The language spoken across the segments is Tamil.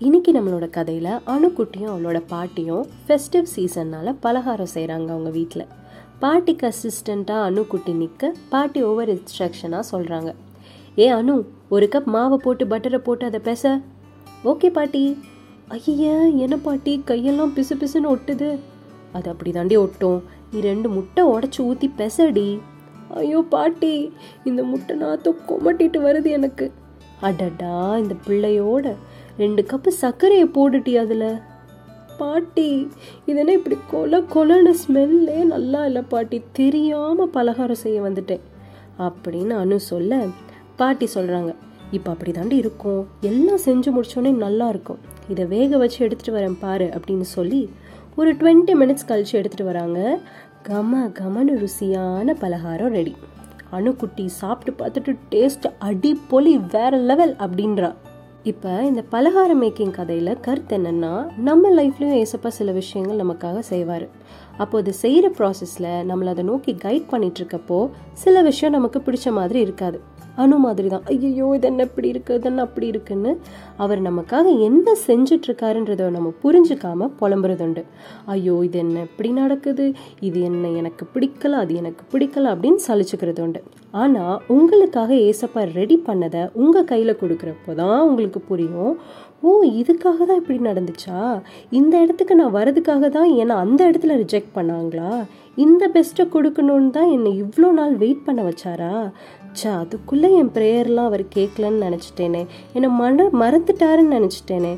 இன்னைக்கு நம்மளோட கதையில் அணுக்குட்டியும் அவளோட பாட்டியும் ஃபெஸ்டிவ் சீசன்னால் பலகாரம் செய்கிறாங்க அவங்க வீட்டில் பாட்டிக்கு அசிஸ்டண்ட்டாக அணுக்குட்டி நிற்க பாட்டி ஓவர் இன்ஸ்ட்ரக்ஷனாக சொல்கிறாங்க ஏ அனு ஒரு கப் மாவை போட்டு பட்டரை போட்டு அதை பேச. ஓகே பாட்டி. ஐய என்ன பாட்டி? கையெல்லாம் பிசு பிசுன்னு ஒட்டுது. அது அப்படி தாண்டி ஒட்டும். நீ ரெண்டு முட்டை உடச்சி ஊற்றி பெசடி. ஐயோ பாட்டி இந்த முட்டை நாத்தம் குமட்டிட்டு வருது எனக்கு. அடடா இந்த பிள்ளையோட ரெண்டு கப்பு சர்க்கரையை போட்டுட்டி அதில். பாட்டி இதென்ன இப்படி கொல கொலன்னு ஸ்மெல்லே நல்லா இல்லை பாட்டி. தெரியாமல் பலகாரம் செய்ய வந்துட்டேன். அப்படின்னு அனு சொல்ல பாட்டி சொல்கிறாங்க இப்போ அப்படி தாண்டி இருக்கும். எல்லாம் செஞ்சு முடிச்சோடனே நல்லா இருக்கும். இதை வேக வச்சு எடுத்துகிட்டு வரேன் பாரு அப்படின்னு சொல்லி ஒரு டுவெண்ட்டி மினிட்ஸ் கழித்து எடுத்துகிட்டு வராங்க. கம கமனு ருசியான பலகாரம் ரெடி அணுக்குட்டி சாப்பிட்டு பார்த்துட்டு டேஸ்ட் அடிப்பொலி வேற லெவல் அப்படின்றா. இப்போ இந்த பலகார மேக்கிங் கதையில் கருத்து என்னென்னா நம்ம லைஃப்லையும் ஏசப்பா சில விஷயங்கள் நமக்காக செய்வார். அப்போ அது செய்கிற ப்ராசஸில் நம்மளை அதை நோக்கி கைட் பண்ணிகிட்ருக்கப்போ சில விஷயம் நமக்கு பிடிச்ச மாதிரி இருக்காது. அணு மாதிரி தான் ஐயோ இது என்ன இப்படி இருக்குது இது என்ன அப்படி இருக்குன்னு அவர் நமக்காக என்ன செஞ்சிட்ருக்காருன்றத நம்ம புரிஞ்சுக்காம புலம்புறதுண்டு. ஐயோ இது என்ன இப்படி நடக்குது இது என்ன எனக்கு பிடிக்கல அது எனக்கு பிடிக்கல அப்படின்னு சலிச்சுக்கிறது உண்டு ஆனால் உங்களுக்காக ஏசப்பா ரெடி பண்ணதை உங்கள் கையில் கொடுக்குறப்போ தான் உங்களுக்கு புரியும். ஓ இதுக்காக தான் இப்படி நடந்துச்சா? இந்த இடத்துக்கு நான் வரதுக்காக தான் என்னை அந்த இடத்துல ரிஜெக்ட் பண்ணாங்களா? இந்த பெஸ்ட்டை கொடுக்கணுன்னு தான் என்னை இவ்வளோ நாள் வெயிட் பண்ண வச்சாரா? ச்சா அதுக்குள்ளே என் ப்ரேயர்லாம் அவர் கேட்கலன்னு நினச்சிட்டேனே. என்னை மன மறந்துட்டாருன்னு நினச்சிட்டேனே.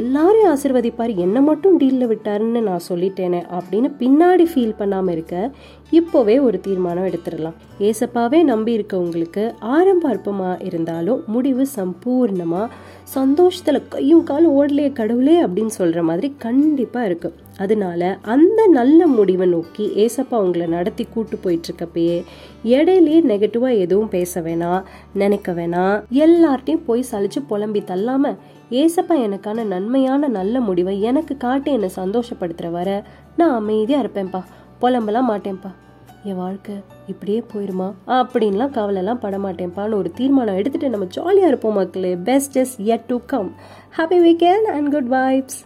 எல்லாரையும் ஆசிர்வதிப்பார் என்னை மட்டும் டீலில் விட்டாருன்னு நான் சொல்லிட்டேனே அப்படின்னு பின்னாடி ஃபீல் பண்ணாமல் இருக்க இப்போவே ஒரு தீர்மானம் எடுத்துடலாம். ஏசப்பாவே நம்பி இருக்கவங்களுக்கு ஆரம்ப அற்பமாக இருந்தாலும் முடிவு சம்பூர்ணமாக சந்தோஷத்தில் கையும் காலும் ஓடலையே கடவுளே அப்படின்னு சொல்கிற மாதிரி கண்டிப்பாக இருக்கும். அதனால அந்த நல்ல முடிவை நோக்கி ஏசப்பா உங்களை நடத்தி கூட்டு போயிட்டு இருக்கப்பயே இடையிலேயே நெகட்டிவாக எதுவும் பேச வேணாம் நினைக்க வேணாம் எல்லார்ட்டையும் போய் சலிச்சு புலம்பி தள்ளாம ஏசப்பா எனக்கான நன்மையான நல்ல முடிவை எனக்கு காட்டி என்னை சந்தோஷப்படுத்துகிற வர நான் அமைதியாக இருப்பேன்ப்பா. புலம்பலாம் மாட்டேன்ப்பா. என் வாழ்க்கை இப்படியே போயிருமா? அப்படின்லாம் கவலைலாம் பட மாட்டேன்ப்பான்னு ஒரு தீர்மானம் எடுத்துட்டு நம்ம ஜாலியாக இருப்போம் மக்களே. Best is yet to come happy weekend and good vibes